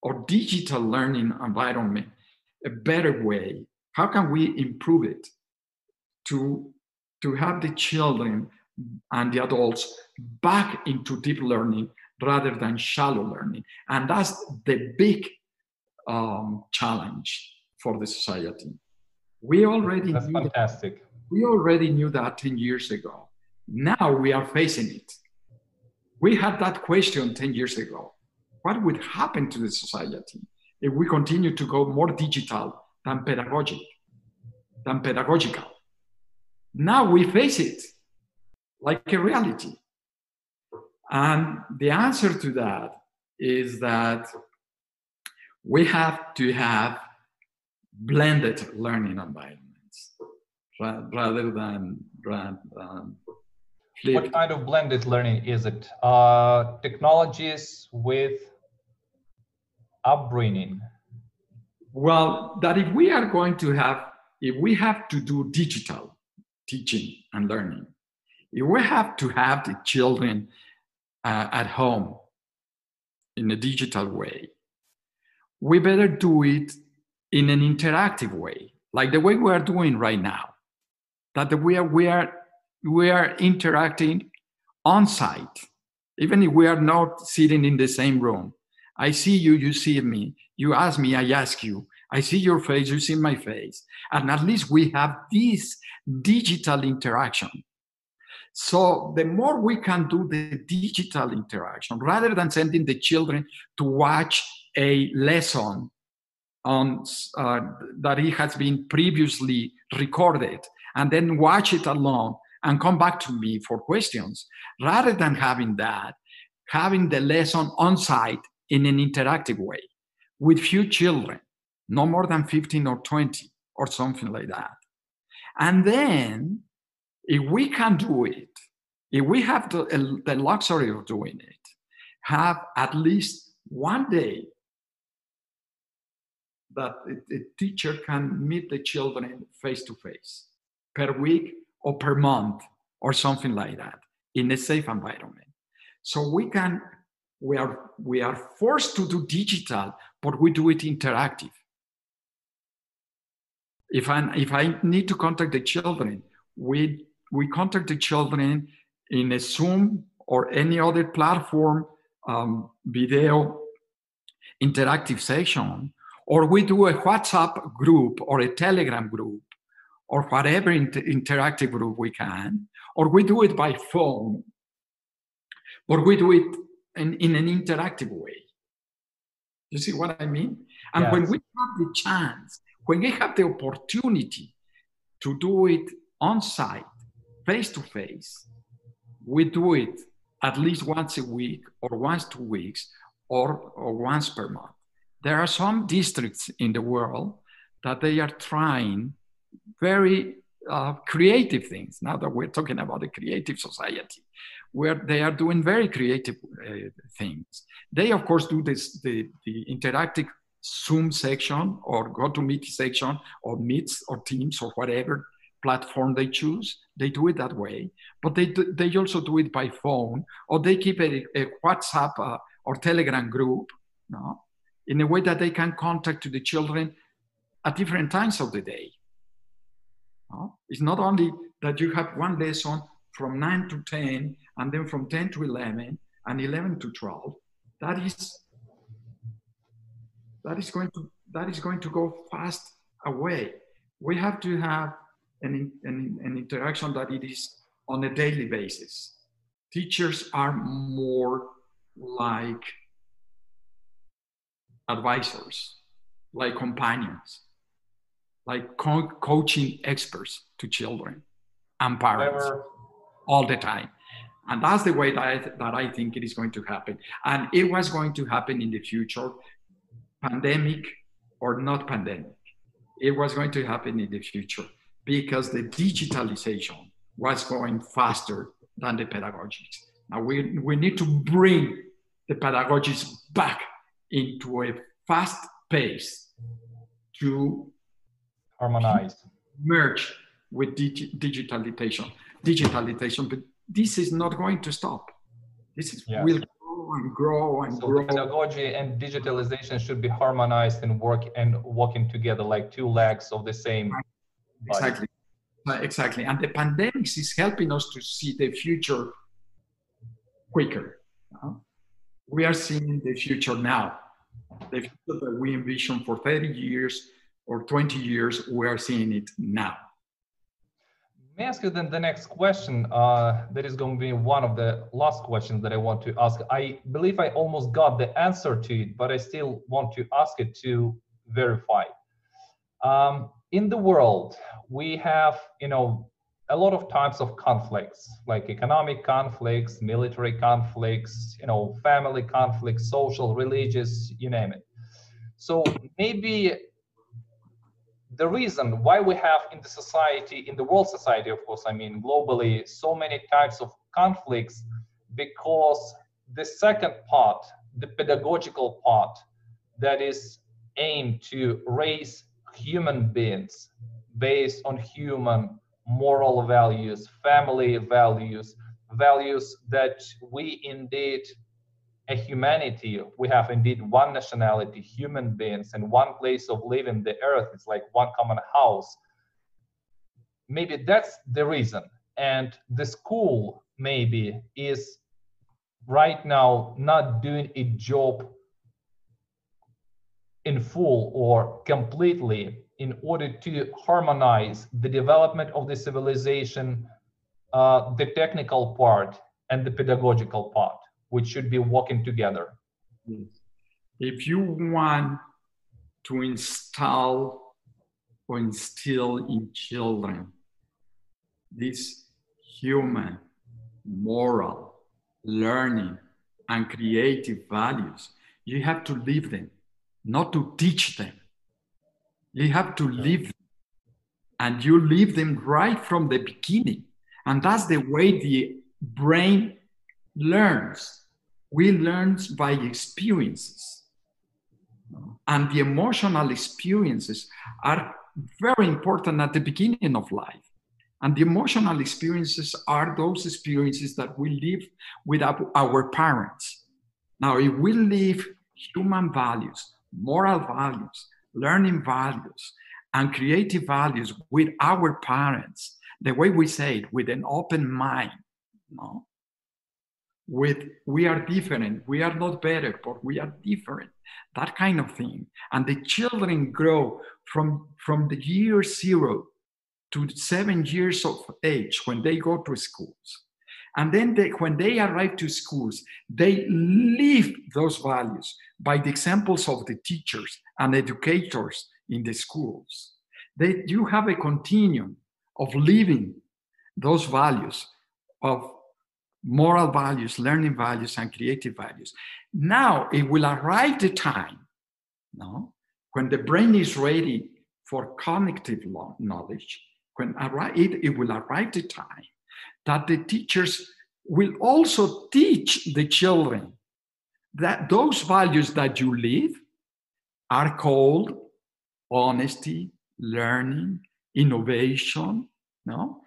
or digital learning environment a better way? How can we improve it to, to have the children and the adults back into deep learning rather than shallow learning? And that's the big um, challenge for the society. We already That's knew fantastic. That, we already knew that 10 years ago. Now we are facing it. We had that question 10 years ago. What would happen to the society if we continue to go more digital than pedagogic, than pedagogical? Now we face it like a reality. And the answer to that is that we have to have blended learning environments rather than, rather than what kind of blended learning is it? Uh, technologies with upbringing? Well, that if we are going to have, if we have to do digital teaching and learning, we have to have the children uh, at home in a digital way, we better do it in an interactive way, like the way we are doing right now. That we are, we are we are interacting on site, even if we are not sitting in the same room. I see you, you see me. You ask me, I ask you. I see your face, you see my face. And at least we have this digital interaction. So the more we can do the digital interaction, rather than sending the children to watch a lesson on uh, that it has been previously recorded and then watch it alone and come back to me for questions rather than having that having the lesson on site in an interactive way with few children no more than 15 or 20 or something like that. And then if we can do it if we have the, the luxury of doing it have at least one day that a teacher can meet the children face to face per week or per month or something like that in a safe environment. So we can, we are, we are forced to do digital, but we do it interactive. If I, if I need to contact the children, we, we contact the children in a Zoom or any other platform um, video interactive session, or we do a WhatsApp group or a Telegram group or whatever inter- interactive group we can, or we do it by phone, or we do it in, in an interactive way. You see what I mean? And yes. when we have the chance, when we have the opportunity to do it on site, face to face, we do it at least once a week or once two weeks or, or once per month. There are some districts in the world that they are trying very uh, creative things. Now that we're talking about a creative society, where they are doing very creative uh, things. They, of course, do this the, the interactive Zoom section or GoToMeet section or Meets or Teams or whatever platform they choose. They do it that way, but they do, they also do it by phone or they keep a, a WhatsApp uh, or Telegram group, no, in a way that they can contact to the children at different times of the day. No? It's not only that you have one lesson from 9 to 10 and then from 10 to 11 and 11 to 12 that is that is going to that is going to go fast away we have to have an, an, an interaction that it is on a daily basis teachers are more like advisors like companions like co- coaching experts to children and parents Never. all the time. And that's the way that I, th- that I think it is going to happen. And it was going to happen in the future, pandemic or not pandemic. It was going to happen in the future because the digitalization was going faster than the pedagogics. Now we, we need to bring the pedagogics back into a fast pace to Harmonize. merge with digi- digitalization. Digitalization, but this is not going to stop. This is, Yeah. will grow and grow and So grow. pedagogy and digitalization should be harmonized and work and working together like two legs of the same. Body. Exactly. Uh, Exactly. And the pandemics is helping us to see the future quicker. uh, We are seeing the future now. The future that we envision for 30 years or 20 years, we are seeing it now. May I ask you then the next question? Uh, that is going to be one of the last questions that I want to ask. I believe I almost got the answer to it, but I still want to ask it to verify. Um, in the world, we have, you know, a lot of types of conflicts, like economic conflicts, military conflicts, you know, family conflicts, social, religious, you name it. So maybe the reason why we have in the society, in the world society, of course, I mean globally, so many types of conflicts, because the second part, the pedagogical part, that is aimed to raise human beings based on human moral values, family values, values that we indeed a humanity we have indeed one nationality human beings and one place of living the earth it's like one common house. Maybe that's the reason. And the school maybe is right now not doing a job in full or completely in order to harmonize the development of the civilization uh, the technical part and the pedagogical part which should be working together. If you want to install or instill in children this human, moral, learning, and creative values, you have to live them, not to teach them. You have to live them. And you live them right from the beginning. And that's the way the brain learns. We learn by experiences. And the emotional experiences are very important at the beginning of life. And the emotional experiences are those experiences that we live with our parents. Now, if we live human values, moral values, learning values, and creative values with our parents, the way we say it, with an open mind, no? with we are different. We are not better but we are different. That kind of thing. And the children grow from from the year zero to seven years of age when they go to schools and then they, when they arrive to schools they live those values by the examples of the teachers and educators in the schools they you have a continuum of living those values of moral values, learning values, and creative values. Now it will arrive the time, no, when the brain is ready for cognitive knowledge. When it, it will arrive the time that the teachers will also teach the children that those values that you live are called honesty, learning, innovation, no,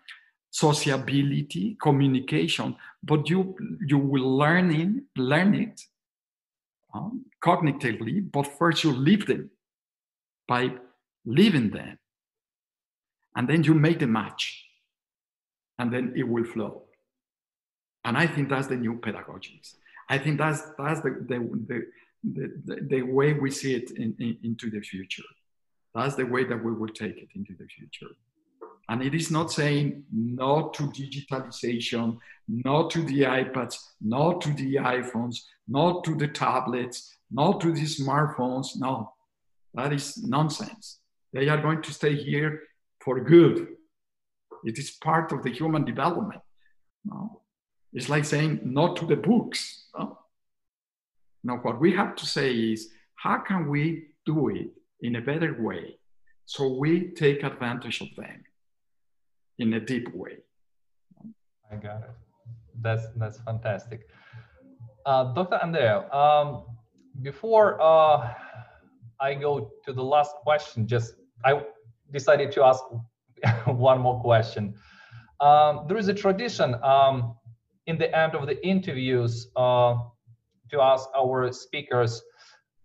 sociability, communication, but you you will learn in learn it um, cognitively, but first you live them by living them, and then you make the match, and then it will flow. And I think that's the new pedagogics. I think that's that's the the the, the, the way we see it in, in, into the future. That's the way that we will take it into the future. And it is not saying no to digitalization, no to the iPads, no to the iPhones, no to the tablets, no to the smartphones. No, that is nonsense. They are going to stay here for good. It is part of the human development. No? It's like saying no to the books. No? Now, what we have to say is how can we do it in a better way so we take advantage of them? in a deep way. I got it. That's that's fantastic. Uh, Dr. Andere, um, before uh, I go to the last question, just I decided to ask *laughs* one more question. Um, there is a tradition um, in the end of the interviews uh, to ask our speakers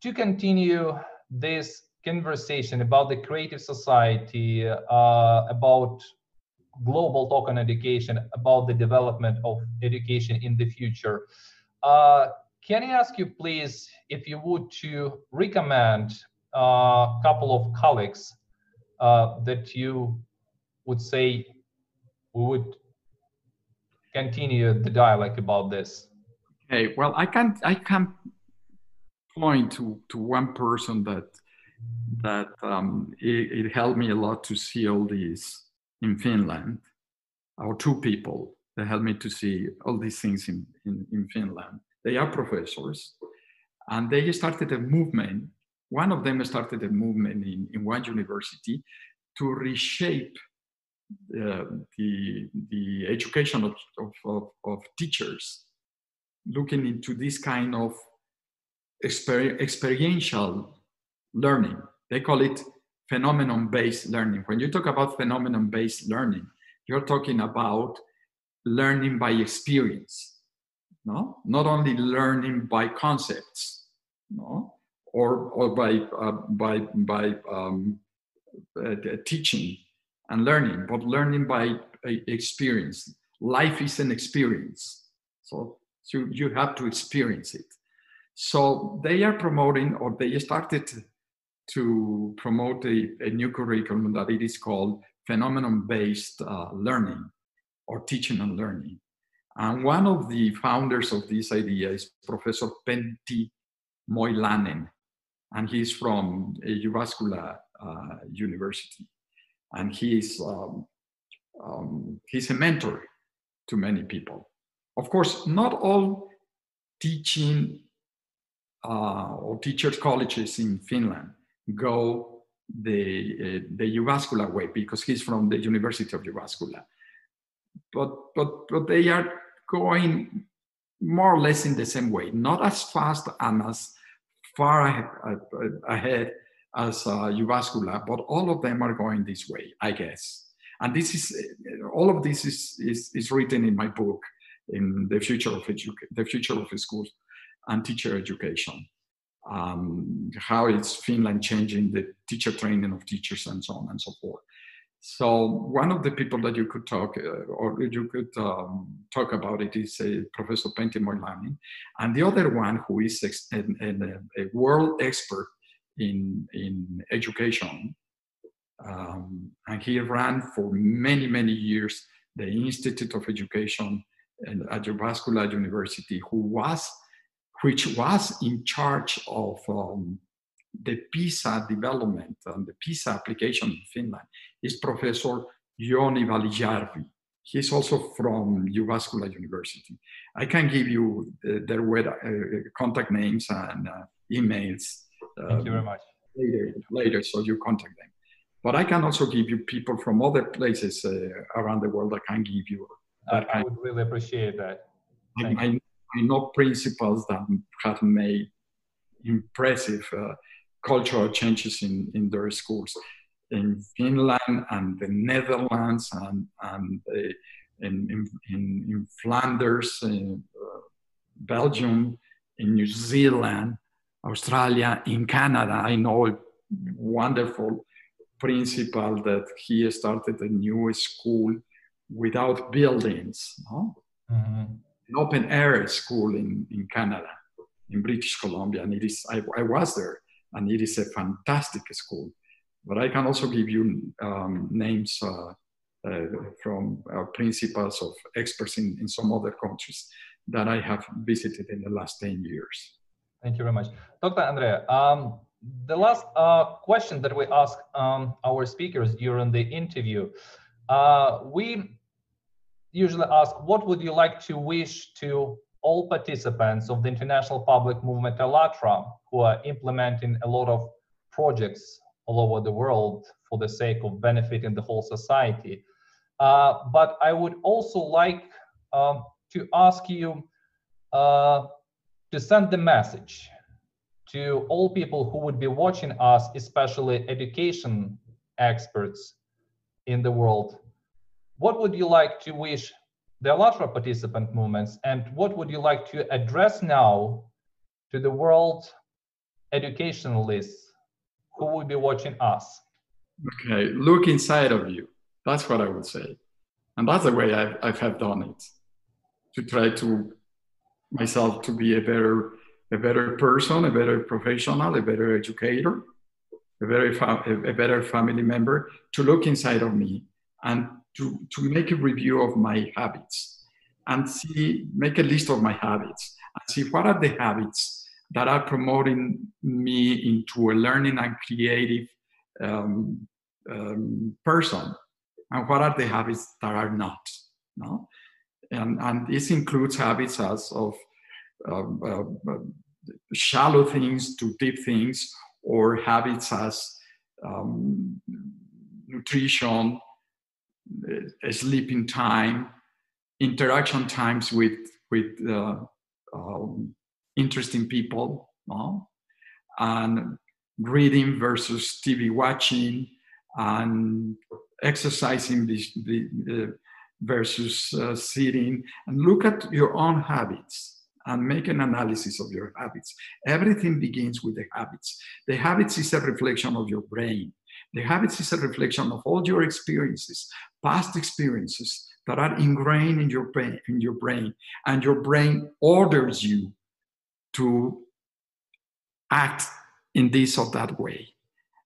to continue this conversation about the creative society, uh, about global talk on education, about the development of education in the future. Uh, can I ask you, please, if you would to recommend a uh, couple of colleagues uh, that you would say we would continue the dialogue about this? Okay, well, I can't I can't point to to one person that that um, it, it helped me a lot to see all these in Finland, or two people that helped me to see all these things in, in, in Finland. They are professors, and they started a movement. One of them started a movement in, in one university to reshape the, the education of, of, of, of, teachers, looking into this kind of exper- experiential learning. They call it phenomenon based learning. When you talk about phenomenon based learning, you're talking about learning by experience, no? Not only learning by concepts, no? Or, or by, uh, by, by um, uh, teaching and learning, but learning by experience. Life is an experience. So, so you have to experience it. So they are promoting, or they started to promote a, a new curriculum that it is called phenomenon-based uh, learning or teaching and learning. And one of the founders of this idea is Professor Pentti Moilanen, and he's from Jyväskylä uh, University. And he's, um, um, he's a mentor to many people. Of course, not all teaching uh, or teachers colleges in Finland go the uh, the Jyväskylä way because he's from the University of Jyväskylä. But but but they are going more or less in the same way, not as fast and as far ahead as Jyväskylä, but all of them are going this way, I guess. And this is all of this is is, is written in my book, in the future of education, the future of schools and teacher education um, how is Finland changing the teacher training of teachers and so on and so forth. So one of the people that you could talk uh, or you could um, talk about it is uh, Professor Pentti Moilanen, and the other one who is a, a world expert in in education, um, and he ran for many many years the Institute of Education at Jyväskylä University, who was which was in charge of um, the PISA development and the PISA application in Finland, is Professor Jouni Välijärvi. He's also from Jyväskylä University. I can give you the, their web, uh, contact names and uh, emails. Um, Thank you very much. Later, later, so you contact them. But I can also give you people from other places uh, around the world. I can give you. I, I would really appreciate that. I, I, I know principals that have made impressive uh, cultural changes in, in their schools in Finland and the Netherlands and, and uh, in, in, in, Flanders, in uh, Belgium, in New Zealand, Australia, in Canada. I know a wonderful principal that he started a new school without buildings. No? Mm-hmm an open air school in, in Canada, in British Columbia. And it is, I, I was there, and it is a fantastic school. But I can also give you um, names uh, uh, from uh, principals of experts in, in some other countries that I have visited in the last 10 years. Thank you very much. Dr. Andere, um, the last uh, question that we ask um, our speakers during the interview, uh, we usually ask, what would you like to wish to all participants of the International Public Movement ALLATRA who are implementing a lot of projects all over the world for the sake of benefiting the whole society. Uh, but I would also like um, to ask you uh, to send the message to all people who would be watching us, especially education experts in the world, what would you like to wish the ALLATRA participant movements and what would you like to address now to the world educationalists who would be watching us? Okay, look inside of you. That's what I would say. And that's the way I've, I've done it to try to myself to be a better a better person, a better professional, a better educator, a very a better family member, to look inside of me and to, to make a review of my habits and see, make a list of my habits and see what are the habits that are promoting me into a learning and creative um, um, person and what are the habits that are not. No? And, and this includes habits as of um, uh, shallow things to deep things, or habits as um, nutrition, uh, sleeping time, interaction times with with uh, um, interesting people, no? and reading versus TV watching, and exercising the, the versus uh, sitting, and look at your own habits and make an analysis of your habits. Everything begins with the habits. The habits is a reflection of your brain. The habits is a reflection of all your experiences, past experiences that are ingrained in your brain, in your brain, and your brain orders you to act in this or that way.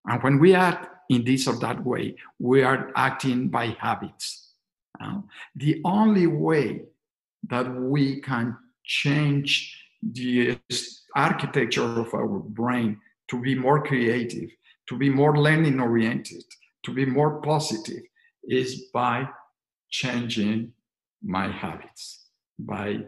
And when we act in this or that way, we are acting by habits. Uh, the only way that we can change the architecture of our brain to be more creative, to be more learning oriented, to be more positive is by changing my habits, by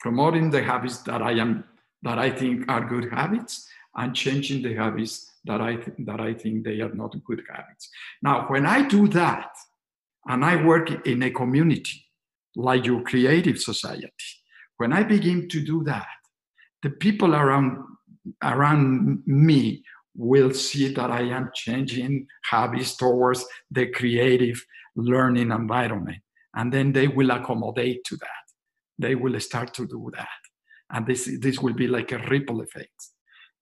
promoting the habits that I am that I think are good habits and changing the habits that I th- that I think they are not good habits. Now, when I do that, and I work in a community like your creative society, when I begin to do that, the people around around me will see that I am changing habits towards the creative learning environment. And then they will accommodate to that. They will start to do that. And this, this will be like a ripple effect.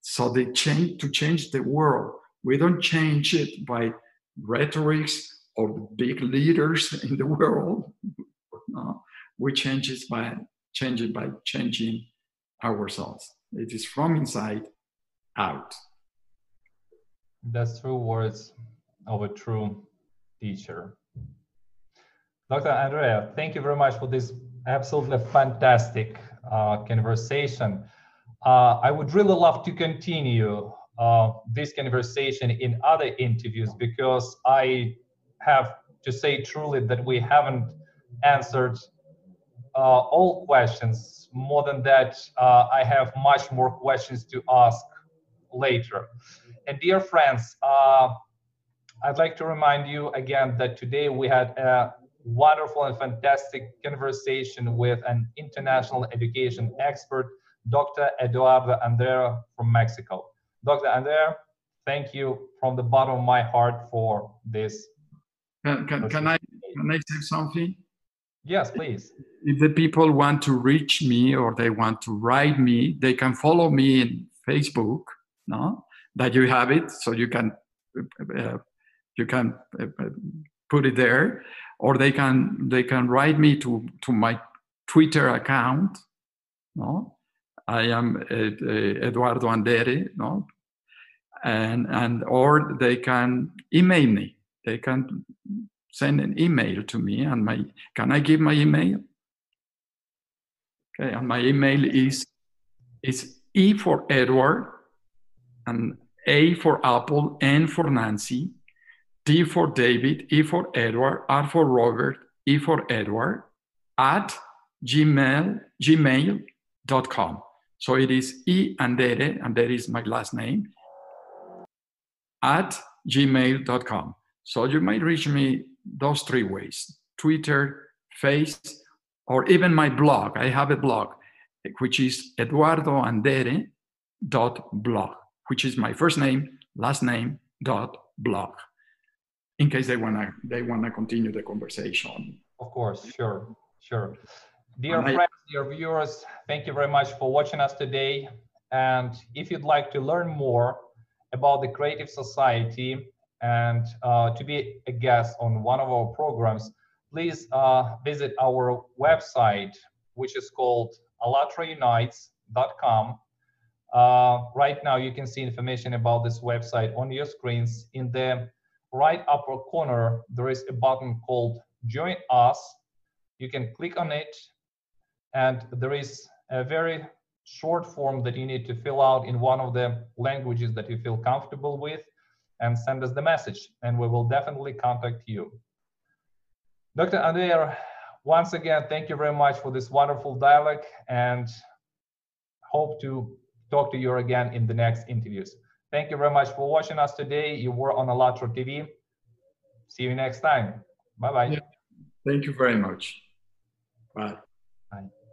So they change to change the world. We don't change it by rhetorics or the big leaders *laughs* in the world. No, we change it by by changing ourselves. It is from inside out. That's true words of a true teacher. Dr. Andere, thank you very much for this absolutely fantastic uh, conversation. Uh, I would really love to continue uh, this conversation in other interviews because I have to say truly that we haven't answered uh, all questions. More than that, uh, I have much more questions to ask later. And dear friends, uh, I'd like to remind you again that today we had a wonderful and fantastic conversation with an international education expert, Dr. Eduardo Andere from Mexico. Dr. Andere, thank you from the bottom of my heart for this. Can, can, can I, can I say something? Yes, please. If the people want to reach me or they want to write me, they can follow me in Facebook, no? That you have it, so you can uh, you can uh, put it there, or they can they can write me to to my Twitter account, no? I am uh, uh Eduardo Andere, no? And and or they can email me. They can send an email to me and my can i give my email? Okay and my email is is e for edward and a for apple n for nancy d for david e for edward r for robert e for edward at gmail gmail.com so it is e and andere and that is my last name at gmail.com so you might reach me those three ways Twitter, Face, or even my blog. I have a blog, which is eduardoandere.com. dot blog, which is my first name, last name dot blog, in case they wanna they wanna continue the conversation. Of course, sure, sure. Dear And I- friends, dear viewers, thank you very much for watching us today. And if you'd like to learn more about the Creative Society and uh, to be a guest on one of our programs, please uh, visit our website, which is called allatraunites.com. Uh, right now, you can see information about this website on your screens. In the right upper corner, there is a button called Join Us. You can click on it, and there is a very short form that you need to fill out in one of the languages that you feel comfortable with and send us the message, and we will definitely contact you. Dr. Andere, once again, thank you very much for this wonderful dialogue and hope to talk to you again in the next interviews. Thank you very much for watching us today. You were on ALLATRA TV. See you next time. Bye-bye. Yeah. Thank you very much. Bye. Bye.